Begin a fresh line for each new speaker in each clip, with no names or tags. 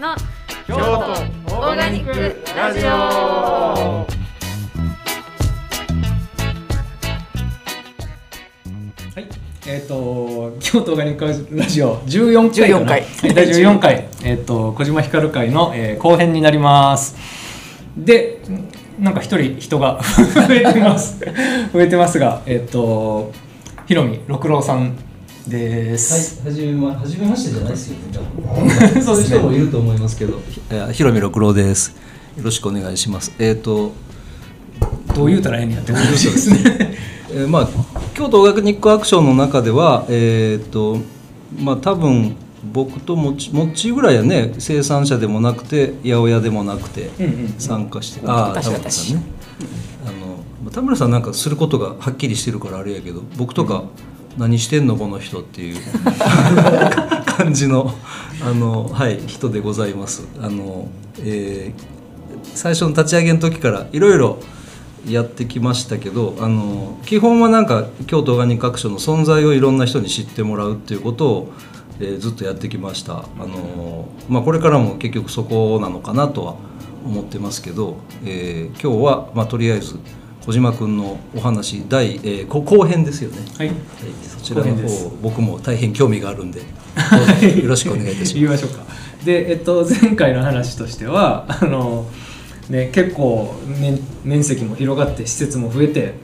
の
京都オーガニックラジオ。
はい、えっ、と京都オーガニックラジオ。14回。かな
14回。
はい第14回。えっ、と小島光会の、えー後編になります。でなんか一人人が 増えてます。増えてますがえっ、とひろみ六郎さんです。
はい、はじめま、はじめましてじゃないですよね。
そう
いう人もいると思いますけど。えひろみ六郎です。よろしくお願いします。えっ、と、
どう言うたらええんやって話ですね。
えーまあ、京都オーガニックアクションの中では、えっ、と、まあ、多分。僕ともちもっちぐらいはね生産者でもなくて八百屋でもなくて
うんうん
参加して、ああ
私
田村さんね、あのまあ田村さんなんかすることがはっきりしてるからあれやけど僕とか何してんのこの人っていう 感じのあの、はい、人でございます。あのえー最初の立ち上げの時からいろいろやってきましたけどあの基本はなんか京都ガニックアクションの存在をいろんな人に知ってもらうっていうことを、えーずっとやってきましたあの、まあ、これからも結局そこなのかなとは思ってますけど、えー今日は、まあ、とりあえず小島君のお話第、えー後後編ですよね。
はい。
はい、そちらの方僕も大変興味があるんでよろしくお願いいたしま
言いましょうか。で、えっと、前回の話としてはあの、ね、結構面面積も広がって施設も増えて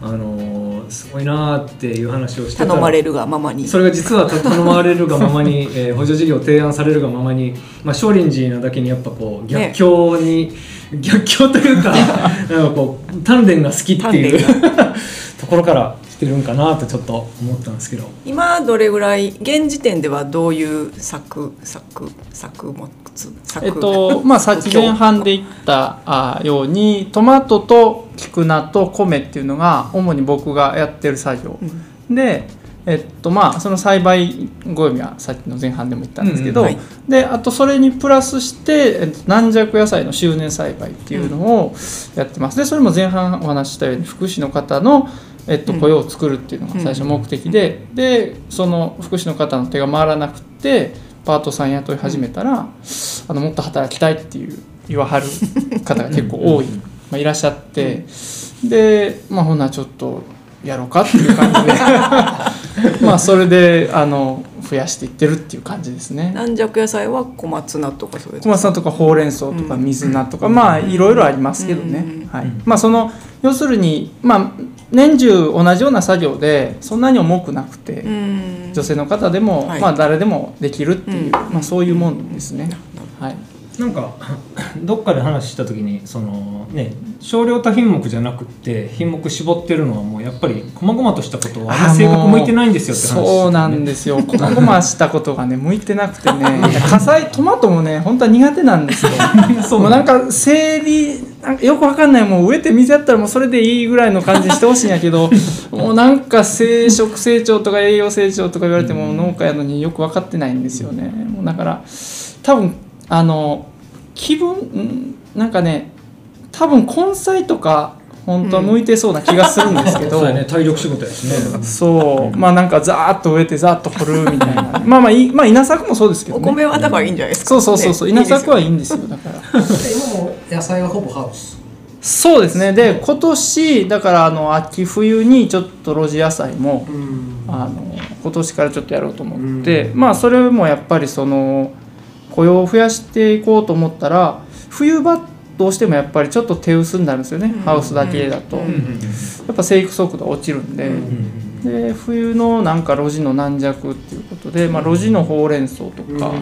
あのすごいなーっていう話をして
頼まれるがままに。
それが実は頼まれるがままに、えー補助事業を提案されるがままに、まあ、少林寺なだけにやっぱこう逆境に、逆境というか なんかこう鍛錬が好きっていう ところから来てるんかなとちょっと思ったんですけど。
今どれぐらい現時点ではどういう作作作物作
えっとまあさっき前半で言ったあようにトマトと菊菜と米っていうのが主に僕がやってる作業、でえっとまあその栽培ご読みはさっきの前半でも言ったんですけど、
うん。
はい。
であとそれにプラスして、えっと、軟弱野菜の周年栽培っていうのをやってます。でそれも前半お話ししたように福祉の方のえっと、雇用を作るっていうのが最初目的で、でその福祉の方の手が回らなくてパートさん雇い始めたら、あのもっと働きたいっていう言わはる 方が結構多い、まあ、いらっしゃって、でまあほんならちょっとやろうかっていう感じで。まあそれであの増やしていってるっていう感じですね。
軟弱野菜は小松菜とかそういう
小松菜とかほうれん草とか水菜とか、まあいろいろありますけどね、
うん。
はい。まあその要するにまあ年中同じような作業でそんなに重くなくて、
うん
女性の方でも、
はい
まあ誰でもできるっていう、
うん
まあそういうもんですね。はい。
なんか どっかで話した時にそのね少量多品目じゃなくって品目絞ってるのはもうやっぱり細々としたことはあんま性格向いてないんですよって話、
そうなんですよ。こまごましたことがね向いてなくてね、火災トマトもね本当は苦手なんですよ。
そう
もうなんか生理なんかよくわかんないもう植えて水やったらもうそれでいいぐらいの感じにしてほしいんやけど、もうなんか生殖成長とか栄養成長とか言われても農家やのによく分かってないんですよね。もうだから多分あの気分んなんかね多分根菜とか本当は向いてそうな気がするんですけど。
そうやね体力仕事やしね。
そう、まあなんかザーッと植えてザーッと掘るみたいな。まあまあまあ稲作もそうですけど
お
ね
米はだからいいんじゃないですか、
そうそうそうそう、
ね
稲作はいいんですよ。だから。
今も野菜はほぼハウス。
そうですね。で今年だからあの秋冬にちょっと露地野菜もあの今年からちょっとやろうと思ってまあそれもやっぱりその雇用を増やしていこうと思ったら冬場どうしてもやっぱりちょっと手薄になるんですよね、ハウスだけだと、
うん。
うん。うん。
やっぱ生育速度落ちるんで、
うん。
で冬のなんか露地の軟弱っていうことで、まあ、露地のほうれん草とか、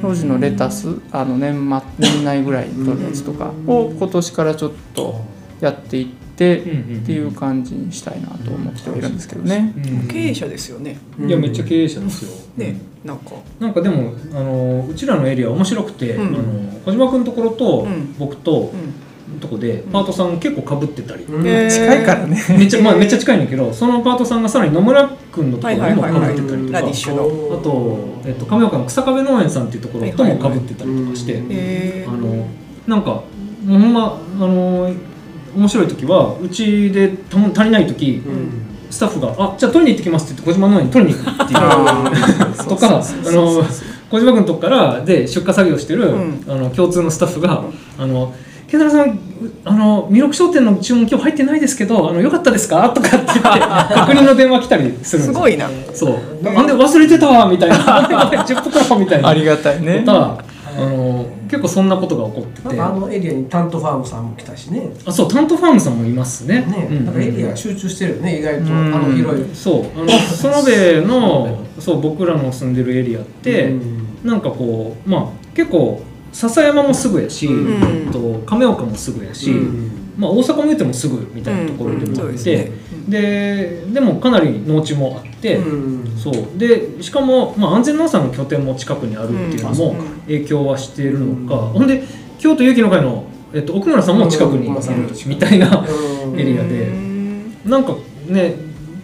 露地のレタスあの年末年内ぐらいに取るやつとかを今年からちょっとやっていって
うん
っていう感じにしたいなと思ってはいるんですけどね。
うん
経営者ですよね。
いやめっちゃ経営者ですよ、
ねなんか。
なんかでもあのうちらのエリア面白くて、
うん。
あの小島君のところと、
うん。
僕と
うん。
とこでパートさん結構かぶってたり、
近いからね。
めっちゃまあめっちゃ近いんだけどそのパートさんがさらに野村君のところにもかぶってたりとか、あと、えっと、亀岡の草壁農園さんっていうところともかぶってたりとかして、
え
あのなんかほんまあの面白い時はうちでたも足りない時、スタッフが「あじゃあ取りに行ってきます」って言って小島農園に取りに行くっていう。とかあの小島君のとこからで出荷作業してる、
うん。
あの共通のスタッフが「あの健太郎さんあの弥勒商店の注文今日入ってないですけどあのよかったですか?」とかって言って 確認の電話来たりするんです
ごいな。
そう。なんで忘れてたわみたいな 10袋みたいな。
ありがたいね
あの結構そんなことが起こって
なん
て
かあのエリアにタントファームさんも来たしね。
あそうタントファームさんもいますね。
ね、
うん。
なんかエリアが集中してるよね意外と。
うん。
あの広い
そう。あの園部のそう僕らの住んでるエリアって、
うん。
なんかこうまあ結構笹山もすぐやし、
ん。
えっと亀岡もすぐやし、
うん。
まあ、大阪も言ってもすぐみたいなところでもあって、
で
ででもかなり農地もあって、
うん。
そう。でしかも、まあ、安全農産の拠点も近くにあるっていうのも
うん
影響はしているのか、ほんで京都勇気の会の、えっと、奥村さんも近くにいるみたいな
うん。
エリアで。
うん。
なんかね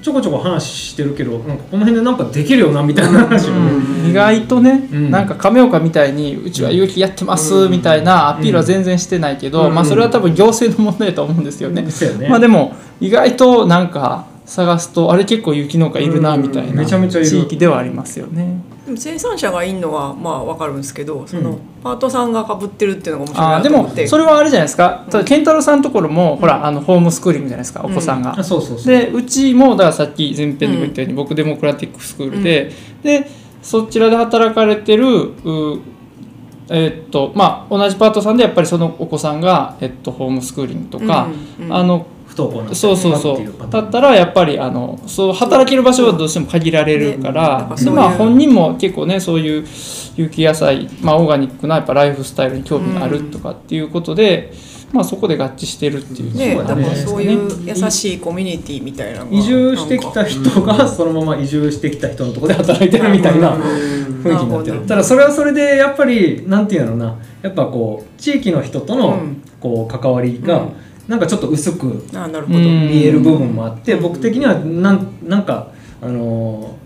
ちょこちょこ話してるけどなんかこの辺でなんかできるよなみたいな話を、
うん。
意外とね、
うん。
なんか亀岡みたいにうちは有機やってますみたいなアピールは全然してないけど、
うん。
まあそれは多分行政の問題だと思うんですよね。
よね。
まあでも意外となんか探すとあれ結構有機農家いるなみたい
うん。
な
めちゃめちゃいる。
地域ではありますよね。
でも生産者がいんのはまあわかるんですけどその、
うん
パートさんがかぶってるっていうのが面白い
あーでも
なと思って。
それはあれじゃないですか。ただ健太郎さんのところも、ほらあのホームスクーリングじゃないですかお子さんが。
あそうそうそう。
でうちもだからさっき前編でも言ったように、僕デモクラティックスクールで、でそちらで働かれてるうえーっとまあ同じパートさんでやっぱりそのお子さんが、えっと、ホームスクーリングとか、
うんうん。
あの
不登校になったり
そうそうそ
う。
だったらやっぱりあのそう働ける場所はどうしても限られるから,、
ね
でまあ、本人も結構ねそういう有機野菜、まあ、オーガニックなやっぱライフスタイルに興味があるとかっていうことで、まあ、そこで合致してるっていう
ね、だ
ところがあるんじゃないですか
からそういう優しいコミュニティみたいな
移住してきた人がそのまま移住してきた人のところで働いてるみたいな雰囲気になって
なる
ただそれはそれでやっぱりなんていうのな。やっぱこう地域の人との
うん。
こう関わりが
うん
なんかちょっと薄く見える部分もあって僕的にはなんなんかあのー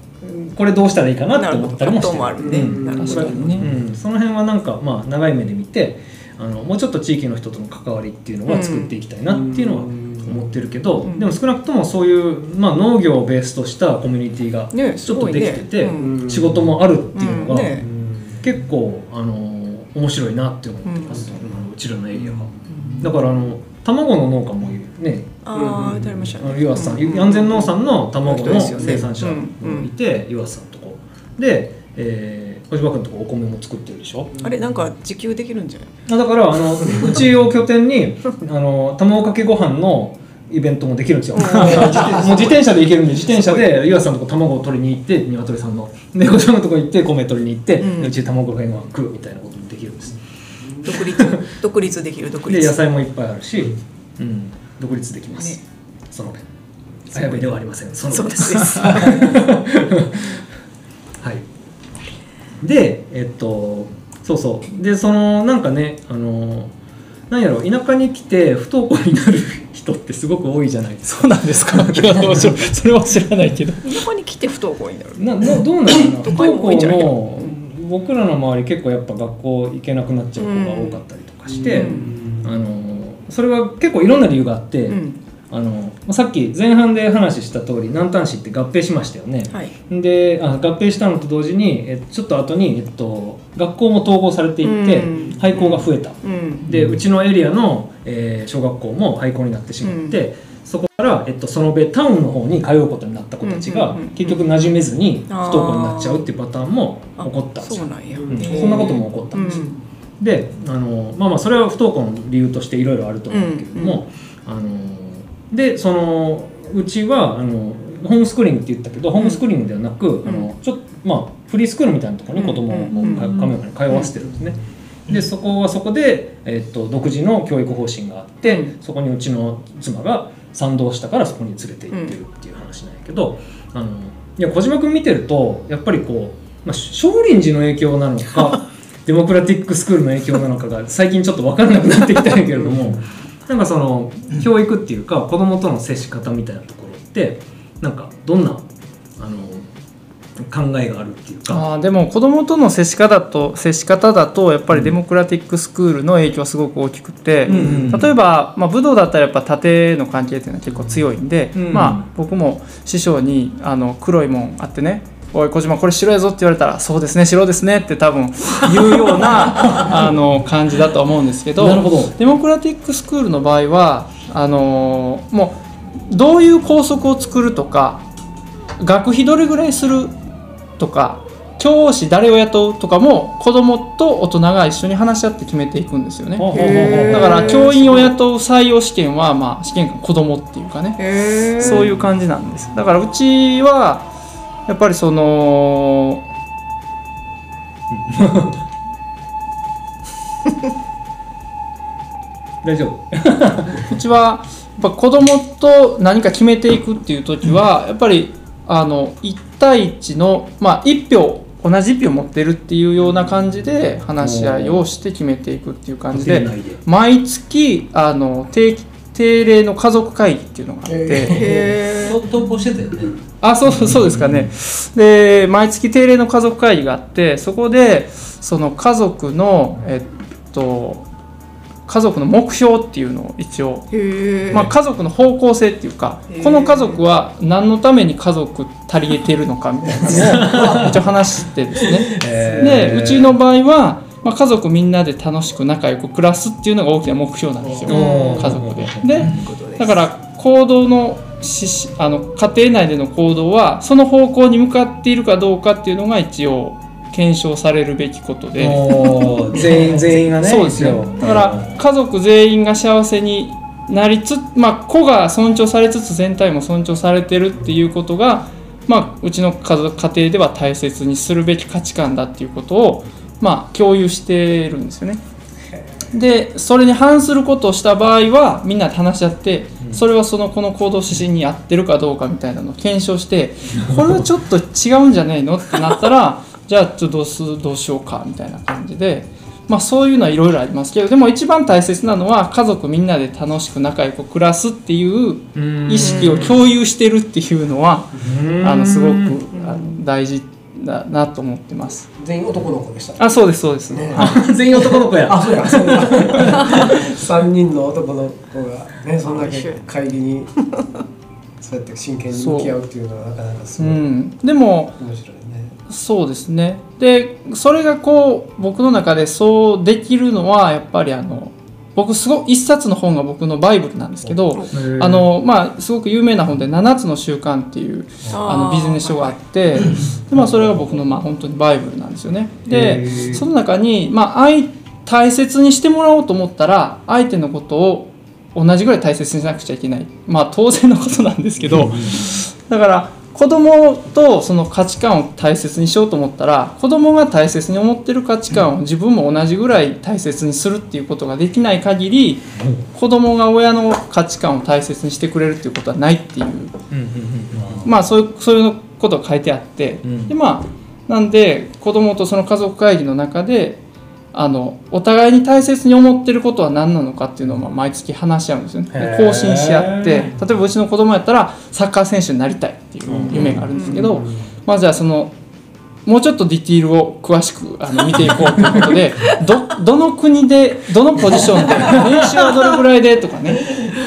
これどうしたらいいかなって思ったりもして
なるね。
うん。
なるほど。
確かにね。
うん、その辺はなんかまあ長い目で見てあのもうちょっと地域の人との関わりっていうのは作っていきたいなっていうのは思ってるけど、
うん。
でも少なくともそういう、まあ、農業をベースとしたコミュニティが
ね
ちょっとできてて、
ね。
うん。
仕事もあるっていうのが、
うん。ね。
結構あの面白いなって思ってます、うん。うちらのエリアが。だからあの卵の農家もね。
ああ、ありました。ね。
あの湯浅さん、
う
安全農産の卵の
人ですよね。
生産者
うん
いて、湯浅さんとこ。で、えー、小島君とこお米も作ってるでしょ。
あれなんか自給できるんじゃない？
あだからあのうちを拠点に あの卵かけご飯のイベントもできるんですよ。もう自転車で行けるんで自転車で湯浅さんのとこ卵を取りに行って鶏さんの。で小島のとこ行って米取りに行って、
う
ちで卵かけご飯食うみたいなこともできるんです。
独立独立できる独立。
で野菜もいっぱいあるし、うん、独立できます。
ね
そのあやべではありません。その
そうです。
はい。で、えっと、そうそう。で、その、なんかね、あの、なんやろ、田舎に来て不登校になる人ってすごく多いじゃないですか。
そうなんですか？それは知らないけど
田舎に来て不登校になる。
ななどうなのかな不登校も僕らの周り結構やっぱ学校行けなくなっちゃう子が多かったりとかして、
うん
あのそれは結構いろんな理由があって、
うん。
あのまあさっき前半で話した通り南丹市って合併しましたよね。
はい。
であ合併したのと同時にえちょっと後に、えっと、学校も統合されていって、
うん
廃校が増えた
うん。
でうちのエリアの、えー小学校も廃校になってしまって、そこから、えっと、そのべタウンの方に通うことになった子たちが、
うんうんうん
結局馴染めずに不登校になっちゃうっていうパターンも起こったんですよ
そう。なん
そんなことも起こったんですよ。であのまあまあそれは不登校の理由としていろいろあると思うけれども、あのでそのうちはあのホームスクーリングって言ったけど、ホームスクーリングではなく、あのちょっとまあフリースクールみたいなところに子供をこう
うん。
か亀岡に通わせてるんですね。でそこはそこで、えっと独自の教育方針があって、
うん。
そこにうちの妻が賛同したからそこに連れて行ってるっていう話なんやけど、あのいや小島君見てるとやっぱりこう、まあ、少林寺の影響なのか デモクラティックスクールの影響なのかが最近ちょっと分からなくなってきたんやけれどもなんかその教育っていうか子供との接し方みたいなところってなんかどんなあの考えがあるっていうか？
あーでも子どもとの接し方と接し方だとやっぱりデモクラティックスクールの影響はすごく大きくて、
うんうん
例えば、まあ、武道だったらやっぱ縦の関係っていうのは結構強いんで、
うん。
まあ、僕も師匠にあの黒いもんあってね「おい小島これ白やぞ」って言われたら「そうですね白ですね」って多分言うような あの感じだと思うんですけど
なるほど。
デモクラティックスクールの場合はあのもうどういう校則を作るとか学費どれぐらいするとか教師誰を雇うとかも子どもと大人が一緒に話し合って決めていくんですよね。
ほうほうほうほう
だから教員を雇う採用試験は、まあ、試験官子供っていうかねそういう感じなんです。だからうちはやっぱりその
大丈夫。
うちはやっぱ子供と何か決めていくっていう時はやっぱりあの1対1の、まあ、1票同じ1票持ってるっていうような感じで話し合いをして決めていくっていう感じで毎月あの定定例の家族会議っていうのがあって。
投稿してたよね
あそうそうですかね。で毎月定例の家族会議があってそこでその家族のえっと家族の目標っていうのを一応、まあ、家族の方向性っていうかこの家族は何のために家族足りてるのかみたいなのを一応話してですね。でうちの場合は、まあ、家族みんなで楽しく仲良く暮らすっていうのが大きな目標なんですよ。
うん。
家族で。でだから行動のししあの家庭内での行動はその方向に向かっているかどうかっていうのが一応検証されるべきことで。
全員 全員がね
そうですよ。だから家族全員が幸せになりつまあ子が尊重されつつ全体も尊重されてるっていうことが、まあ、うちの家族家庭では大切にするべき価値観だっていうことを、まあ、共有してるんですよね。でそれに反することをした場合はみんなで話し合ってそれはそのこの行動指針に合ってるかどうかみたいなのを検証して これはちょっと違うんじゃないのってなったら じゃあちょっとどうすどうしようかみたいな感じで、まあ、そういうのはいろいろありますけどでも一番大切なのは家族みんなで楽しく仲良く暮らすっていう意識を共有してるっていうのはあのすごくあの大事だなと思ってます。
全員男の子でした。
あそうですそうです、
ね。
はい。
全員男の子や。
あそうや。そうや三人の男の子がねそんだけ会議にそうやって真剣に向き合うっていうのはなかなかすごい
うん、でも
面白いね。
そうですね。でそれがこう僕の中でそうできるのはやっぱりあの僕すごい一冊の本が僕のバイブルなんですけどあのまあすごく有名な本で「7つの習慣」っていうあのビジネス書があってで、まあ、それが僕のまあ本当にバイブルなんですよね。
へ
で
ー。
その中に、まあ、愛大切にしてもらおうと思ったら相手のことを同じぐらい大切にしなくちゃいけない。まあ当然のことなんですけどだから子供とその価値観を大切にしようと思ったら子供が大切に思ってる価値観を自分も同じぐらい大切にするっていうことができない限り子供が親の価値観を大切にしてくれるっていうことはないっていう。まあそういうそういうことが書いてあって、
うん。
でまあなんで子供とその家族会議の中であのお互いに大切に思ってることは何なのかっていうのをまあ毎月話し合うんですよね。更新し合って例えばうちの子供やったらサッカー選手になりたいっていう夢があるんですけど、まあじゃあそのもうちょっとディティールを詳しくあの見ていこうということで どどの国でどのポジションで練習はどれぐらいでとかね。
あ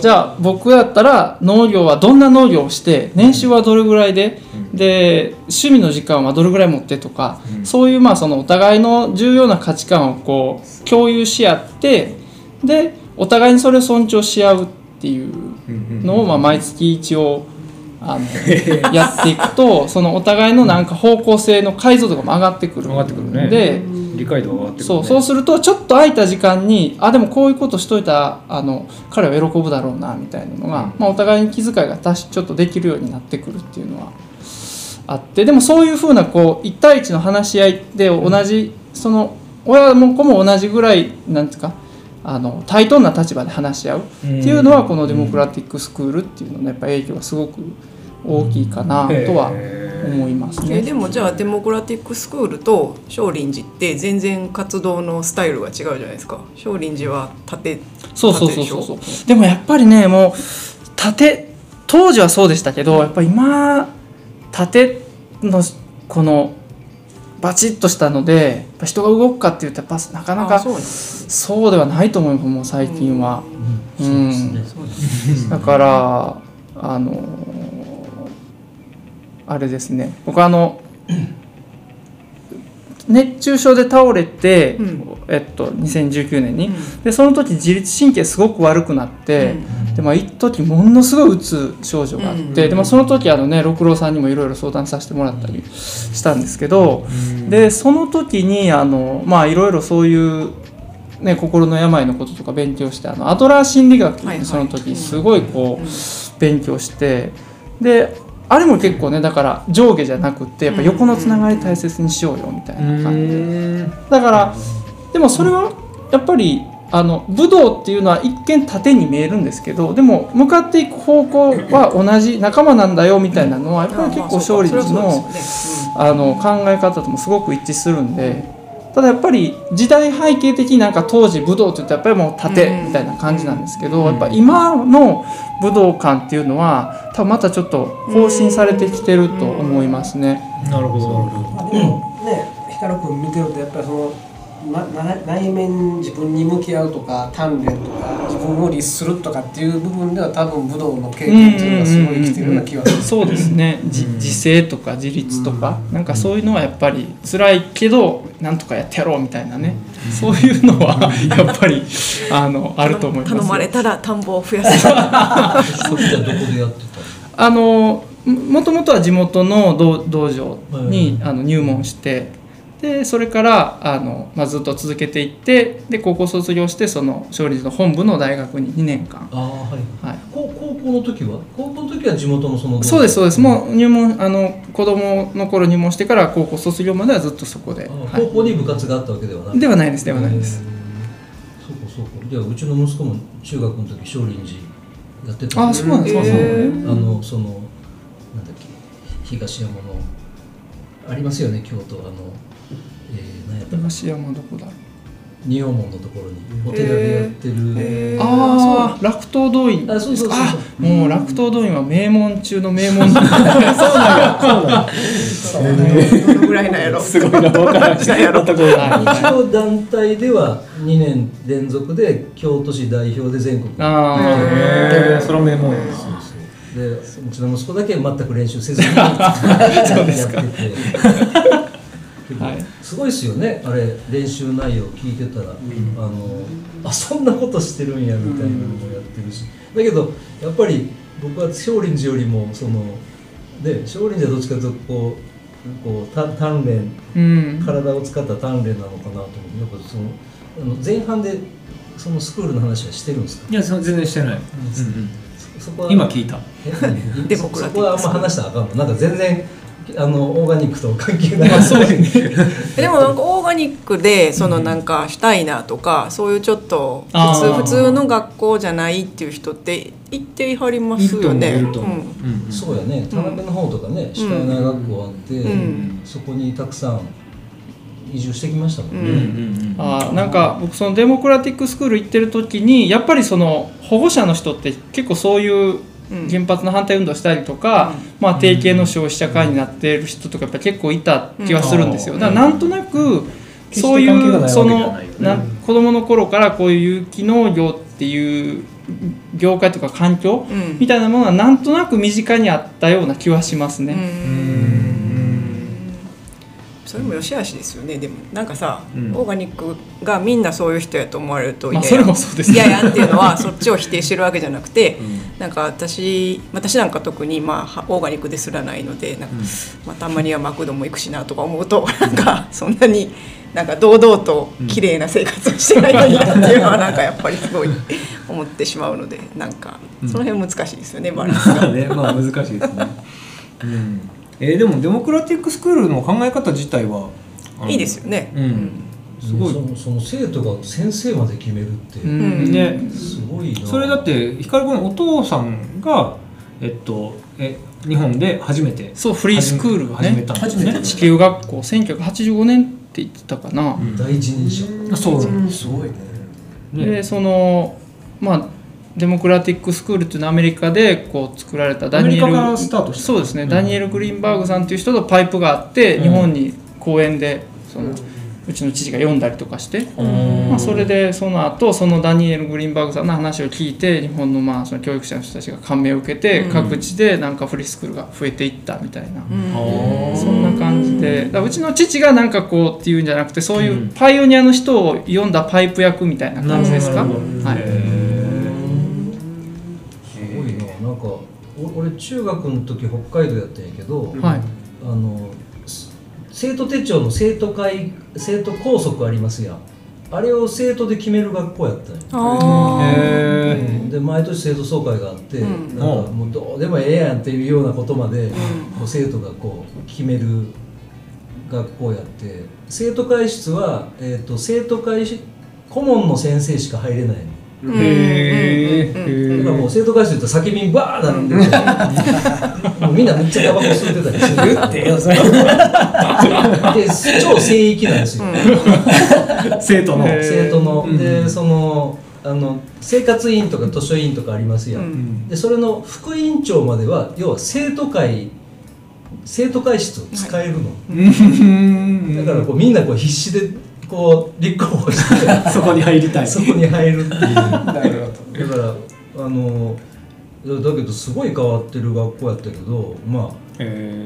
じゃあ僕やったら農業はどんな農業をして年収はどれぐらいで、で趣味の時間はどれぐらい持ってとか、そういうまあそのお互いの重要な価値観をこう共有し合ってでお互いにそれを尊重し合うっていうのをまあ毎月一応あの やっていくとそのお互いのなんか方向性の解像度が上がってくる。
上がってくるね。
で
理解度が上がってくる、ね、
そうそうするとちょっと空いた時間にあでもこういうことしといたらあの彼は喜ぶだろうなみたいなのが、まあ、お互いに気遣いがたしちょっとできるようになってくるっていうのはあってでもそういうふうなこう1対1の話し合いで同じその親も子も同じぐらいなんですかあの対等な立場で話し合うっていうのはこのデモクラティックスクールっていうののやっぱ影響がすごく大きいかなとは思いますね。
えでもじゃあデモクラティックスクールと少林寺って全然活動のスタイルが違うじゃないですか。少林寺は縦
そうそうそうそうそう。でもやっぱりねもう縦当時はそうでしたけどやっぱ今縦のこのバチッとしたのでやっぱ人が動くかっていうとやっぱなかなか
あそうです
そうではないと思いますもう最近は。うん。
そうなん。です
だからあのあれですね。僕あの熱中症で倒れて、
うん。
えっと、2019年に、
うん。
でその時自律神経すごく悪くなって、でまあ一時ものすごい打つ症状があって、
うん。
でまあ、その時あのね六郎さんにもいろいろ相談させてもらったりしたんですけど、でその時にあのまあいろいろそういう、ね、心の病のこととか勉強してあのアドラー心理学その時すごいこう勉強してであれも結構ねだから上下じゃなくってやっぱ横のつながり大切にしようよみたいな感じ。で。だからでもそれはやっぱりあの武道っていうのは一見縦に見えるんですけどでも向かっていく方向は同じ仲間なんだよみたいなのはやっぱり結構勝利寺のあの考え方ともすごく一致するんでただやっぱり時代背景的になんか当時武道って言ったらやっぱりもう縦みたいな感じなんですけどやっぱ今の武道館っていうのは多分またちょっと更新されてきてると思いますね。
なるほど。なるほど
ね光君見てるとやっぱりその内面自分に向き合うとか鍛錬とか自分を律するとかっていう部分では多分武道の経験っていうのがすごい生きてるような気がする。
そうですね、じ自制とか自立とか、なんかそういうのはやっぱり辛いけどなんとかやってやろうみたいなね、そういうのはやっぱりあのあると思います。
頼まれたら田んぼを増やす。
そっちはどこでやってた
あのもともとは地元の道道場に、あの入門してでそれからあの、まあ、ずっと続けていってで高校卒業してその勝利寺の本部の大学に2年間、
ああはい。
はい、
高高校の時は？高校の時は地元のその
そうですそうです。もう入門あの子供の頃入門してから高校卒業まではずっとそこで、
あ
はい。
高校に部活があったわけではなく
ではないですではないです。
そうかそうか。じゃあうちの息子も中学の時少林寺やってた
あそうなんですか、
へー。
あのそのなんだっけ東山のありますよね京都あの、
東山どこだろう
仁王門のところにお寺でやってる、
へー。
ああ楽東動員。
あそうそうそう。そう
あもう楽東動員は名門中の名門。
どのぐらいなんやろすごいな分からんやろ
一応団体では2年連続で京都市代表で全国
あー。
へえそれは名門や。です
でうちの息子だけ全く練習せずに
そうですか。
やってて
はい。
すごいですよね。あれ練習内容聞いてたら、あのあそんなことしてるんやみたいなのもやってるし、だけどやっぱり僕は少林寺よりもそので少林寺はどっちかというとこうこうた鍛錬
うん。
体を使った鍛錬なのかなと思ってやっぱそのあの前半でそのスクールの話はしてるんですか？
いやそ全然してない、うん。
そそこは
今聞いた。
え
デモクラティック
そこはあんま話したらあかんの。なんか全然あのオーガニックと関係ない、
そうですね。
でもなんかオーガニックでそのなんかシュタイナーとかそういうちょっと普通普通の学校じゃないっていう人って言ってはりますよね。
いると思う。
ん。
そうやね。田辺の方とかね、シュタイナー学校あって、
うん。
そこにたくさん移住してきましたもん
う
ね、
ん
あーなんか僕そのデモクラティックスクール行ってる時にやっぱりその保護者の人って結構そういう
うん
原発の反対運動したりとか、まあ、定型の消費者会になっている人とかやっぱ結構いた気がするんですよ。
うん。
だからなんとなくそうい
う
そのな子供の頃からこういう有機農業っていう業界とか環境
うん。
みたいなものはなんとなく身近にあったような気はします
う
ね。
ん。それも良し悪しですよね。でもなんかさ、
うん。
オーガニックがみんなそういう人やと思われると
まあ
嫌や
それもそうですね。
嫌やっていうのはそっちを否定してるわけじゃなくて、なんか私私なんか特にまあはオーガニックですらないのでなんか、まあ、たまにはマクドも行くしなとか思うと なんかそんなになんか堂々と綺麗な生活をしてないのになっていうのはなんかやっぱりすごい思ってしまうのでなんかその辺難しいですよねバランスが。
ねまあ難しいですね、うん。えーでもデモクラティックスクールの考え方自体は
いいですよね。
うんすごい。
そのその生徒が先生まで決めるって、
う。ん。
ね。
すごいな。
それだって光君のお父さんがえっとえ日本で初めて
そうフリースクールが
始め
ね
たんですね。
地球学校1985年って言ってたかな。
第一人者、
あそう。
うん。すごいね。
ね
でそのまあデモクラティックスクールっていうのはアメリカでこう作られたダニエル。
アメリカからスタートした。
そうですね、
うん。
ダニエル・グリーンバーグさんっていう人とパイプがあって、
うん。
日本に公園でその、うちの父が読んだりとかして、まあ、それでその後そのダニエル・グリーンバーグさんの話を聞いて日本のまあその教育者の人たちが感銘を受けて、
うん。
各地でなんかフリースクールが増えていったみたいな。
うん。
そんな感じで。だうちの父がなんかこうっていうんじゃなくてそういうパイオニアの人を読んだパイプ役みたいな感じですか、はい、
すごいな。なんかお俺中学の時北海道やったんやけど、
はい。
あのす生徒手帳の生徒会生徒校則ありますやん。あれを生徒で決める学校やったんや。で毎年生徒総会があって、
うん。
なんかもうどうでもええやんっていうようなことまで、こう生徒がこう決める学校やって。生徒会室は、えー、と生徒会し顧問の先生しか入れないの。
うん
へ
うんうんうん。
だからもう生徒会室行ったら叫びにバー並んで。る もうみんなめっちゃタバコ吸ってたりする
言ってよそれ
で超聖域なんですよ、
生徒の
生徒の、
うん
でそのあの生活委員とか図書委員とかありますやん、
うん
でそれの副委員長までは要は生徒会生徒会室を使えるの、だからこうみんなこう必死でこう立候補して
そこに入りたい。
そこに入るっていう。だからあのだけどすごい変わってる学校やったけどまあ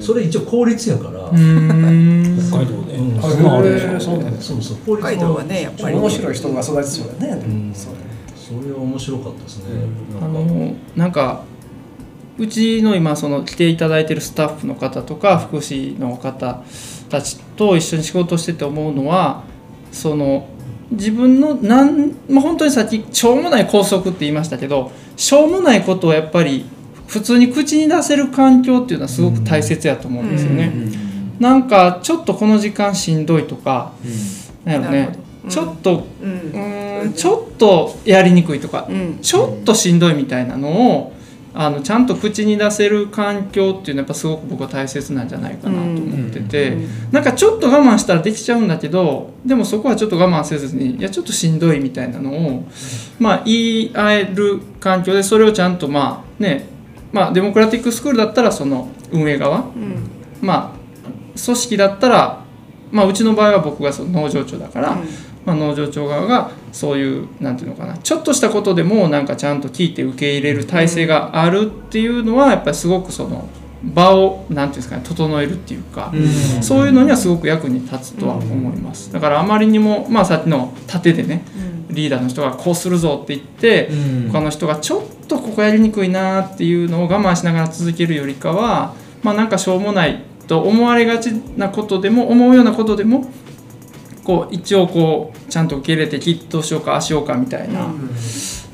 それ一応公立やから、
うーん。
北海道で。
うん。
あ
そ
う
そうそう法律
北海道はねやっぱり。
面白い人が育ちそうだね、
うん。
それ
それは面白かったですね、
あ
なんか。
のなんかうちの今その来ていただいてるスタッフの方とか福祉の方たちと一緒に仕事をしてて思うのはその自分のなん、まあ、本当にさっきしょうもない校則って言いましたけどしょうもないことをやっぱり普通に口に出せる環境っていうのはすごく大切やと思うんですよね。なんかちょっとこの時間しんどいとかなんやろね。
うん。
ちょっと
うん。
うーんちょっとやりにくいとか
うん。
ちょっとしんどいみたいなのをあのちゃんと口に出せる環境っていうのはやっぱすごく僕は大切なんじゃないかなと思ってて、なんかちょっと我慢したらできちゃうんだけどでもそこはちょっと我慢せずにいやちょっとしんどいみたいなのをまあ言い合える環境でそれをちゃんとまあねまあデモクラティックスクールだったらその運営側。
うん。
まあ組織だったらまあうちの場合は僕がその農場長だから、まあ、農場長側がそういうなんていうのかなちょっとしたことでもなんかちゃんと聞いて受け入れる体制があるっていうのはやっぱりすごくその場をなんていうんですかね整えるっていうか、そういうのにはすごく役に立つとは思います。だからあまりにもまあさっきの盾でねリーダーの人がこうするぞって言って他の人がちょっとここやりにくいなっていうのを我慢しながら続けるよりかはまあなんかしょうもないと思われがちなことでも思うようなことでもこう一応こうちゃんと受け入れてきっとしようかああしようかみたいな、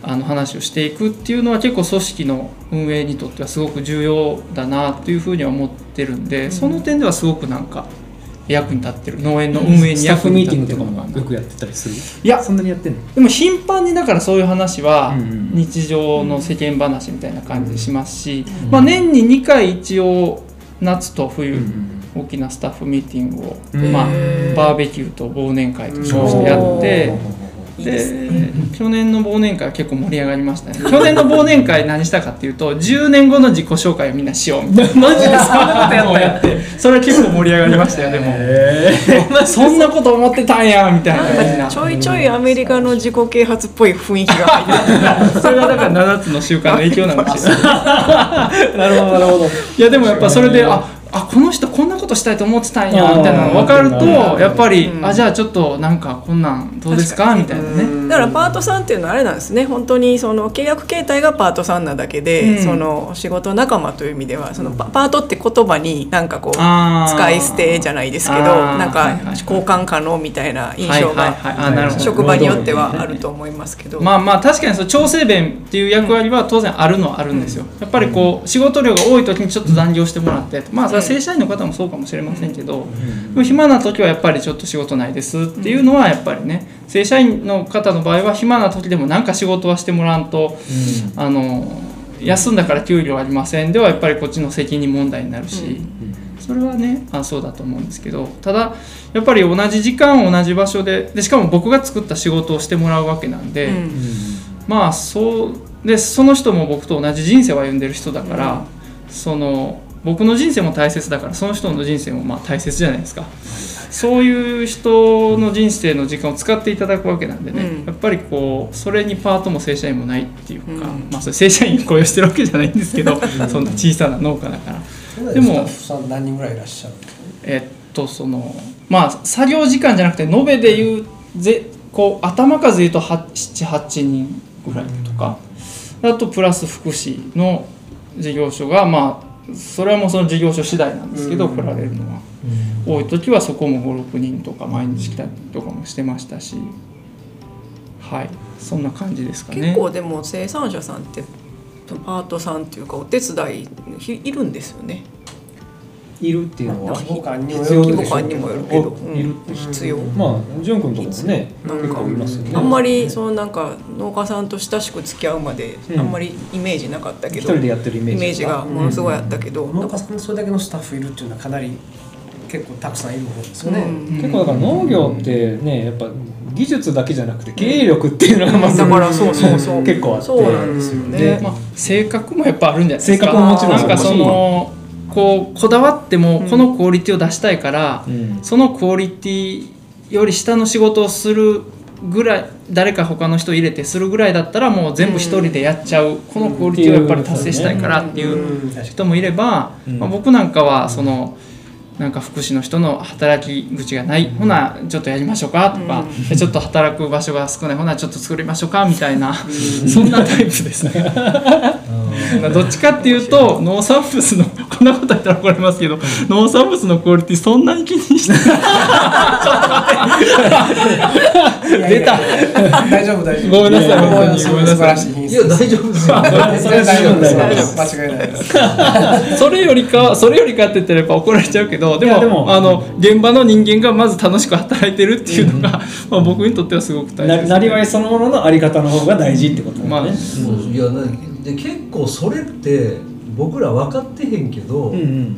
あの話をしていくっていうのは結構組織の運営にとってはすごく重要だなというふうには思ってるんで、その点ではすごくなんか役に立ってる農園の運営に役に
ミーティングと
立ってるのか
もよくやってたりする？
いや
そんなにやってんの。
でも頻繁にだからそういう話は日常の世間話みたいな感じでしますし、まあ、年に2回一応夏と冬大きなスタッフミーティングを、
うん。
まあ、バーベキューと忘年会と称してやって。
です
で去年の忘年会は結構盛り上がりましたね。去年の忘年会何したかっていうと10年後の自己紹介をみんなしようみたいな。マジでそんなことやったやって。それは結構盛り上がりましたよでもそんなこと思ってたんやみたいな。
ちょいちょいアメリカの自己啓発っぽい雰囲気が。入って
それはだから7つの習慣の影響なのかもしれない。
なるほどなるほど。
いやでもやっぱそれでああこの人こんなことしたいと思ってたんやみたいなの分かると
うん
やっぱり、
うん。
あじゃあちょっとなんかこんなんどうですかみたいなね。
だからパートさんっていうのはあれなんですね。本当にその契約形態がパートさんなだけで、
うん。
その仕事仲間という意味ではそのパパートって言葉になんかこう使い捨てじゃないですけどなんか交換可能みたいな印象が職場によってはあると思いますけど。
まあまあ確かにその調整弁っていう役割は当然あるのはあるんですよ。やっぱりこう仕事量が多い時にちょっと残業してもらってまあそれは正社員の方もそうかもしれませんけど、でも暇な時はやっぱりちょっと仕事ないですっていうのはやっぱりね正社員の方の場合は暇な時でもなんか仕事はしてもらわんと、あの休んだから給料ありませんではやっぱりこっちの責任問題になるし。それはねあそうだと思うんですけどただやっぱり同じ時間同じ場所ででしかも僕が作った仕事をしてもらうわけなんで、
うん。
まあそうでその人も僕と同じ人生を歩んでる人だから、その僕の人生も大切だからその人の人生もまあ大切じゃないですか。そういう人の人生の時間を使っていただくわけなんでね、
うん。
やっぱりこうそれにパートも正社員もないっていうか、
うん。
まあそれ正社員雇用してるわけじゃないんですけど そんな小さな農家だから。でも
でもスタッフさん何人ぐらいいらっしゃる
えっとそのまあ作業時間じゃなくて延べで言うぜこう頭数で言うと78人ぐらいとか、あとプラス福祉の事業所がまあそれはもうその事業所次第なんですけど、
うん。
来られるのは、多い時はそこも56人とか毎日来たりとかもしてましたし。はい。そんな感じですかね。
結構でも生産者さんってパートさんっていうかお手伝いひいるんですよね
いるっていうのは。
規模感にも
必要で
規模感にもよるけど、
おいる
うん。必要、
まあ潤君とかもね
なんか
いますよね。
あんまりそのなんか農家さんと親しく付き合うまで
うん。
あんまりイメージなかったけど、
一人でやってるイメージ
イメージがものすごいあったけど、
農家さんにそれだけのスタッフいるっていうのはかなり結構たくさんいる方ですよね、
うん。
結構だから農業ってねやっぱ技術だけじゃなくて経営力っていうのがまず
だからそうそうそう。
結構あって。
そうなんですよね。
で
まあ、性格もやっぱあるんじゃないですか。
性格ももちろん
なんかこうこだわってもこのクオリティを出したいから、
うん。
そのクオリティより下の仕事をするぐらい誰か他の人入れてするぐらいだったらもう全部一人でやっちゃう、このクオリティをやっぱり達成したいからっていう人もいれば、
うん。
まあ、僕なんかはそのなんか福祉の人の働き口がない、ほなちょっとやりましょうかとか、でちょっと働く場所が少ないほなちょっと作りましょうかみたいな、そんなタイプです。ね。ま あどっちかっていうと農産物のこんなこと言ったら怒られますけど農産物のクオリティそんなに気にして 出た。
大丈夫大丈夫。
ごめんなさいごめんなさい。
い
や大丈夫ですよ。
大丈夫です。
大丈
間違いないです。
それよりかそれよりかって言ったらやっぱ怒られちゃうけどでも
でも
あの現場の人間がまず楽しく働いてるっていうのが、まあ、僕にとってはすごく大
な
事です、
なりわいそのもののあり方の方が大事ってことだ
まあ
そう。いやなで結構それって僕ら分かってへんけど、
うんうん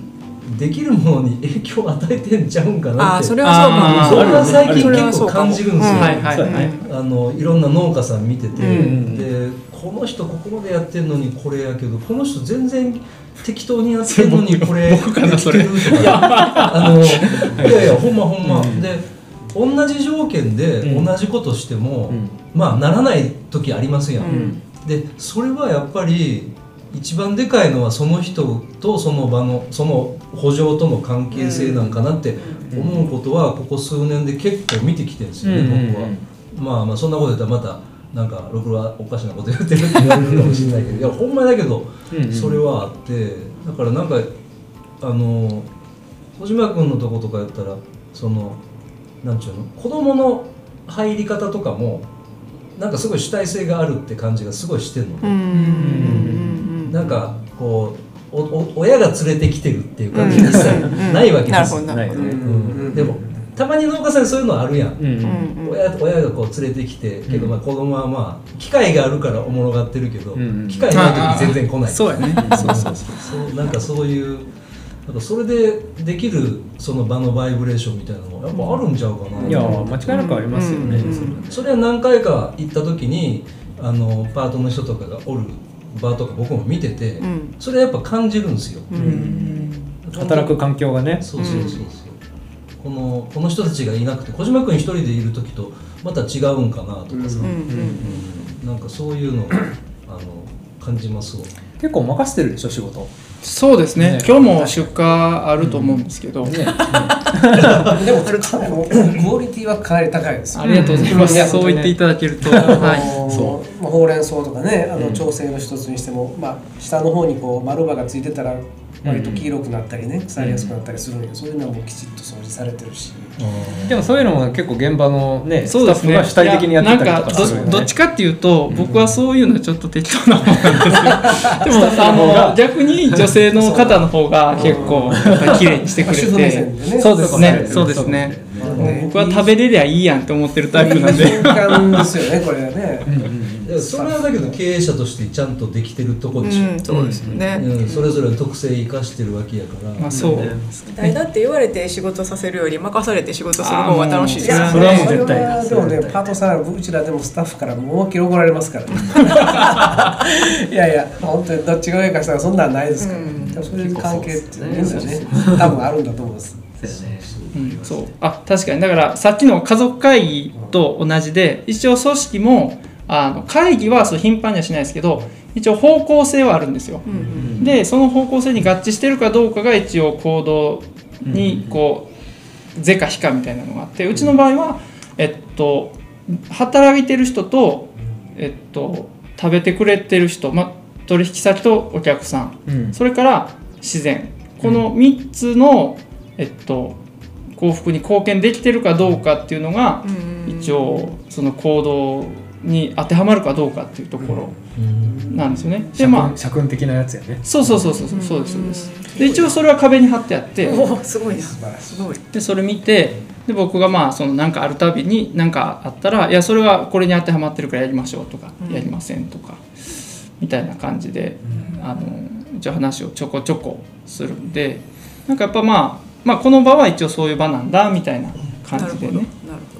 できるものに影響を与えてんちゃうんかなって。
ああそれはそうかも。
あー
それは最近結構感じるんですよ、
ね。
あのいろんな農家さん見てて、
うん
でこの人ここまでやってんのにこれやけどこの人全然適当にやってんのにこれできてるとか。あのい。やいやほんまほんま、で同じ条件で
うん。
同じことしても、
うん。
まあならない時ありますやん、
うん。
でそれはやっぱり一番でかいのはその人とその場のその補助との関係性なんかなって思うことはここ数年で結構見てきてるんですよね、
うん
僕は。まあまあそんなこと言ったらまたなんかろくはおかしなこと言ってるって言われるかもしれないけど いやほんまだけど
うんうん。
それはあってだからなんかあの小島君のとことかやったらそのなんちゅうの子供の入り方とかもなんかすごい主体性があるって感じがすごいしてるのね。
うん。うん
なんかこうおお親が連れてきてるっていう感じが一切
うん。
ないわけですよ、でもたまに農家さんにそういうのあるやん、
うん。
うん。うん
親親がこう連れてきてけど、まあ子供はまあ機会があるからおもろがってるけど、
うん。
機会ない時に全然来ない。
そうやね。そうそうそう
そうなんかそういうなんかそれでできるその場のバイブレーションみたいなのがやっぱあるんちゃうかな、
いや間違いなくありますよね、
うんうん。
それは何回か行った時にあのパートの人とかがおる場とか僕も見てて、
うん。
それはやっぱ感じるんですよ、
うん。
働く環境がね。
そうそうそうそう、このこの人たちがいなくて小島君一人でいる時とまた違うんかなとかさ、
うん。うん。
なんかそういうのをあの感じますわ。
結構任せてるでしょ仕事
そうですね。
ね。
今日も出荷あると思うんですけど、
ね。
でもクオリティはかなり高いですよ。
ありがとうございます、そう言っていただけると、はい。
ーまあほうれん草とかねあの
うん。
調整の一つにしても、まあ、下の方にこう丸葉がついてたら割と黄色くなったりね腐りやすくなったりするんで、そういうのはもうきちっと掃除されてるし、
でもそういうのも結構現場のね
ね。
スタッフが主体的にやってたりと
か
かするよね。
どどっちかっていうと、僕はそういうのちょっと適当な方なんですよ。でもあの逆に女性の方の方が結構綺麗にしてくれて。
でね。
そうですね。
そ
そうう
で
すすね。僕は食べれりゃいいやんって思ってるタイプなんで。
瞬間ですよねこれはね、
でそれはだけど経営者としてちゃんとできてるとこでしょ、
うんそうですよね。
うんそれぞれの特性生かしてるわけやから、
まあそう。
誰だって言われて仕事させるより任されて仕事する方が楽しいですよ
いや
それはもう絶対。
でもねパートさんうちらでもスタッフからもう思いっきり怒られますから、いやいや本当にどっちが上かしたらそんなんないですから、
うん。
でもそういう関係っていいんだよね。多分あるんだと思います。
そうやね。
うん、そう。あ確かに。だからさっきの家族会議と同じで一応組織もあの会議はそう頻繁にはしないですけど一応方向性はあるんですよ。
うんうん
でその方向性に合致してるかどうかが一応行動にこう是か非かみたいなのがあってうちの場合はえっと働いてる人とえっと食べてくれてる人、ま、取引先とお客さん
うん。
それから自然。この3つの、えっと、幸福に貢献できてるかどうかっていうのが
うん。
一応その行動に当てはまるかどうかっていうところなんですよね。で
社
まあ
訓社訓的なやつやね。
そうそうそうそうそうそうですそうです。で一応それは壁に貼ってあって。
おーすごいな。すごい。
でそれ見てで僕がまあその何かあるたびに何かあったらいやそれはこれに当てはまってるからやりましょうとか、
うん。
やりませんとかみたいな感じで、あの一応話をちょこちょこするんでなんかやっぱまあまあこの場は一応そういう場なんだみたいな感
なるほどなる
じでね
う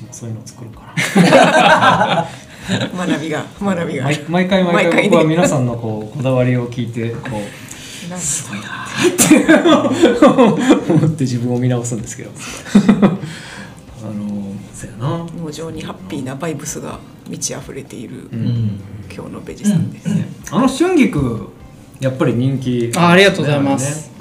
ちもそういうの作るか
ほど 学びが学び
な
が。
毎毎回毎
毎回
僕は皆さんのこうこだわりを聞いて こう
すごいな
思って自分を見直すんですけど。あのそうやな。
農場にハッピーなバイブスが満ち溢れている
うん。
今日のベジさんです、
あの春菊やっぱり人気
あありがとうございます、
ね。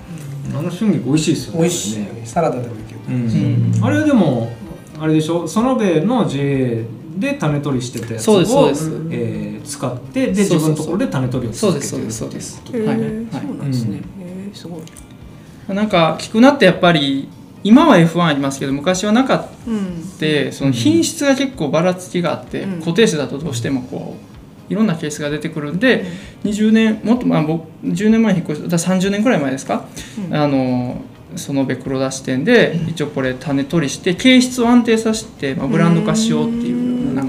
あの春菊美味しいですよね。
美味しい。よねサラダでもいける。
うん。
うん。
あれでもあれでしょ？園部の JA で種取りしてたやつ
そうですそう
をえー使ってで自分のところで種取りを
そうです
続けてる
そうですそうです
へえ
はいはい。
そうなんですね、へえすごい。
なんか菊菜ってやっぱり今は F1 ありますけど昔はなかっ
うん。
てその品質が結構ばらつきがあって、
うん。
固定種だとどうしてもこういろんなケースが出てくるんで、20年もっとまあ僕10年前に引っ越しただから30年くらい前ですか、
うん。
あのそのべ黒田支店で一応これ種取りして形質を安定させて、まあ、ブランド化しようっていう流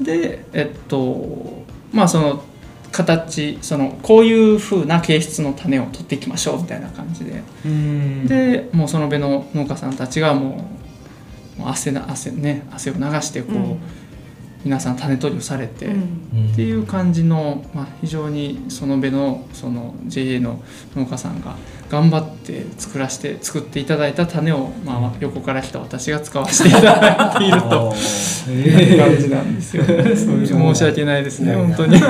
れで、でえっとまあその形そのこういう風な形質の種を取っていきましょうみたいな感じで。
うん。
でもうその辺の農家さんたちがもう汗な汗ね汗を流してこう、
うん。
皆さん種取りをされて、
うん。
っていう感じの、まあ、非常にその辺のその JA の農家さんが頑張って作らして作っていただいた種を、まあ、横から来た私が使わせていただいていると。いう感じなんですよ、ね。申し訳ないですね本当に。
地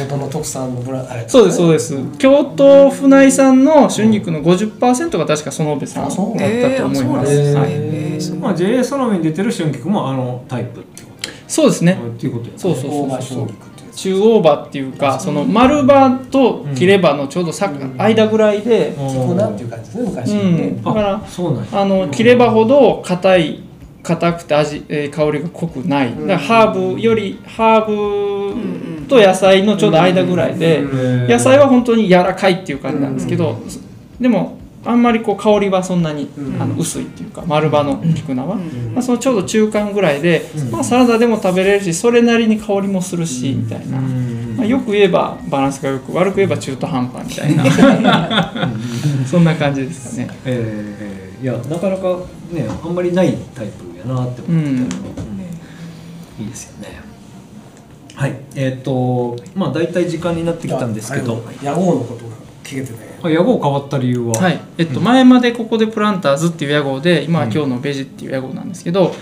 元の特産のブラあれ
そうですそうです。京都府内産の春菊の50%が確か園部さんだ
あそう
ったと思います。
えー
はい。
えー
まあ JA その上に出てる春菊もあのタイプってこと
そうですね。
っていうことや
そうそうそうそう中央葉っていうかその丸葉と切れ葉のちょうどさ、間ぐらいで、
菊菜っていう感じですね昔
うん。
ね
だから
あそうなんや。
あの切れ葉ほど硬い硬くて味、えー香りが濃くない。だからハーブよりハーブと野菜のちょうど間ぐらいで、野菜は本当に柔らかいっていう感じなんですけど、でもあんまりこう香りはそんなに、あの薄いっていうか丸葉の菊菜は、まあ、そのちょうど中間ぐらいで、まあ、サラダでも食べれるしそれなりに香りもするし、みたいな、まあ、よく言えばバランスがよく悪く言えば中途半端みたいな。そんな感じですかね。
えーいやなかなかねあんまりないタイプやなって思って。たけど、
うん。
うん。いいですよね。はい。えっ、とまあ大体時間になってきたんですけど。
野号のことが聞けてね。
あ屋号変わった理由は？
はい。えっと、前までここでプランターズっていう屋号で今は今日のベジっていう屋号なんですけど、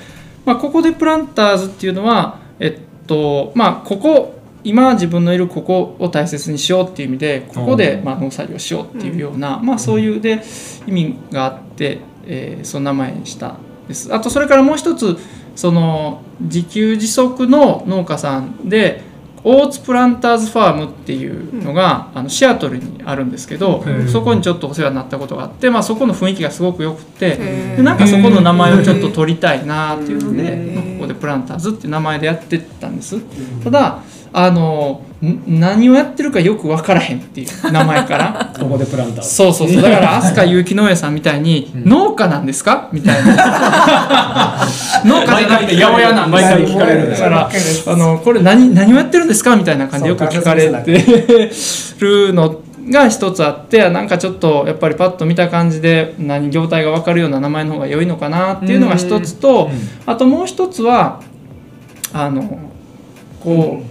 まあ、ここでプランターズっていうのはえっとまあここ今自分のいるここを大切にしようっていう意味でここでまあ農作業しようっていうような、まあ、そういうで意味があって、えーその名前にしたんです。あとそれからもう一つその自給自足の農家さんで大津プランターズファームっていうのが、あのシアトルにあるんですけど、そこにちょっとお世話になったことがあって、まあ、そこの雰囲気がすごく良くてでなんかそこの名前をちょっと取りたいなっていうので、まあここでプランターズっていう名前でやってったんです。ただあのん何をやってるかよく分からへんっていう名前から。
ここでプランター
そうそうそう。だから 飛鳥結城農園さんみたいに「農家なんですか?」みたいな「農家じゃなくて八百屋なんです。
毎回聞かれるん
だからあのこれ何何をやってるんですかみたいな感じでよく聞かれてるのが一つあってなんかちょっとやっぱりパッと見た感じで何業態が分かるような名前の方が良いのかなっていうのが一つとあともう一つはあのこう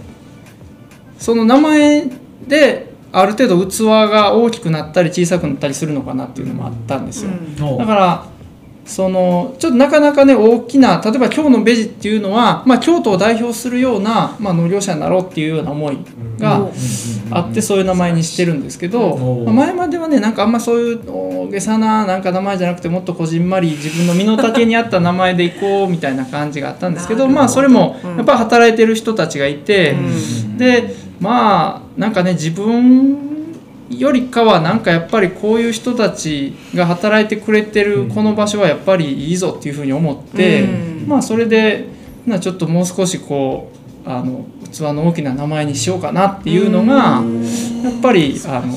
その名前である程度器が大きくなったり小さくなったりするのかなっていうのもあったんですよ。
おう。
だからそのちょっとなかなかね大きな例えば今日のベジっていうのは、まあ、京都を代表するような、まあ、農業者になろうっていうような思いがあってそういう名前にしてるんですけど、
うん。
まあ前まではねなんかあんまそういう大げさななんか名前じゃなくてもっとこじんまり自分の身の丈に合った名前でいこうみたいな感じがあったんですけどまあそれも
うん。
やっぱ働いてる人たちがいて。
うん
でまあなんかね自分よりかはなんかやっぱりこういう人たちが働いてくれてるこの場所はやっぱりいいぞっていうふうに思って、
うん。
まあそれでなちょっともう少しこうあの器の大きな名前にしようかなっていうのがやっぱりあの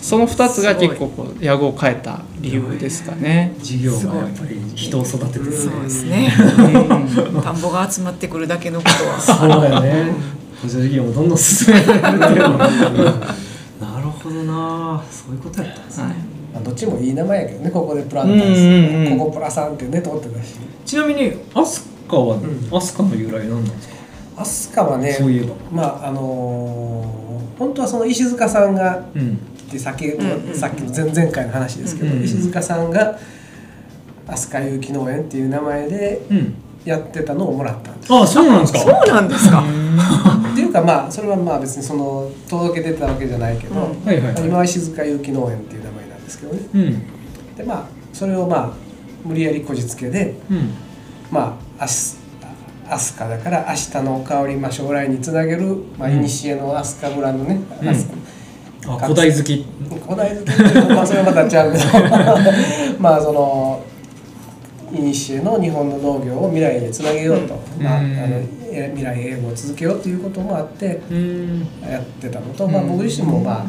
その2つが結構こう屋号を変えた理由ですかね。
事業がやっぱり人を育ててる
そうですね
うん
田んぼが集まってくるだけのことは
そうだよね補助事業もどんどん進められるっていうのがなるほどな。そういうことやったんですね、
はい。
まあどっちもいい名前やけどねここでプランター
うんうんうん。
ここプラさんってね通ってたし。
ちなみに飛鳥は
ん。
飛鳥の由来何なんですか？
飛鳥はね
そういえば。
まああのー本当はその石塚さんが
うん。
でさっき,、
んうん
さっきの前々回の話ですけど、
うん
石塚さんが飛鳥有機農園っていう名前で
うん
やってたのをもらったんです。
ああそうなんですか？
そうなんですか？
っていうかまあそれはまあ別にその届け出たわけじゃないけど、
うん
はいはいはい。
今は石塚有機農園っていう名前なんですけどね。
うん。
でまあそれをまあ無理やりこじつけで
うん。
まあアスアスカだから明日の香りま将来につなげるまあ
うん。
古のアスカブランドね、
うん。
アスカ
あ古代好き。
古代好きっていうとまあそれはまたちゃうけど。まあその古の日本の農業を未来につなげようと、まあ、あ
うん
のえ未来英語を続けようということもあって
うん。
やってたのと、まあ、
うん。
僕自身もまあ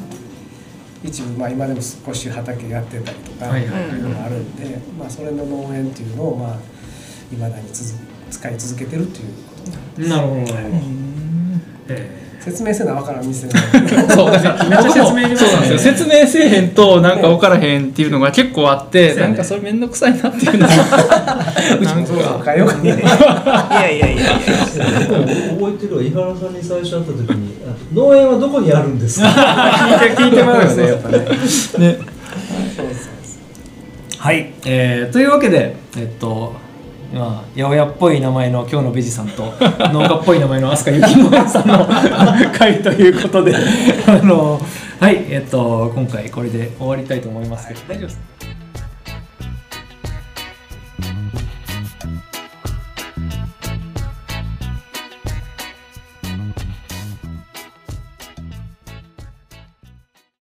一部、まあ、今でも少し畑やってたりとか
はい
い
はいはい。う
のもあるんで、まあ、それの農園っていうのをまあいまだに続使い続けてるっていうこと
なるほどなるほど。
うん。
え
説明せな分からん店な
そうだから
めっちゃ説明いりますね
そうなんですよ。説明せえへんとなんか分からへんっていうのが結構あって、
ね。
なんかそれ面倒くさいなっていうのがな か。
ようかね。
いやいやいやいや。
覚えてるわ井原さんに最初会った時にあ農園はどこにあるんですか？
聞いて聞いてもらうよねやっぱね。ね
はい、えーというわけでえっとまあ八百屋っぽい名前の今日のベジさんと 農家っぽい名前の飛鳥幸乃さんの会ということであのはいえっと今回これで終わりたいと思いますけど大丈夫です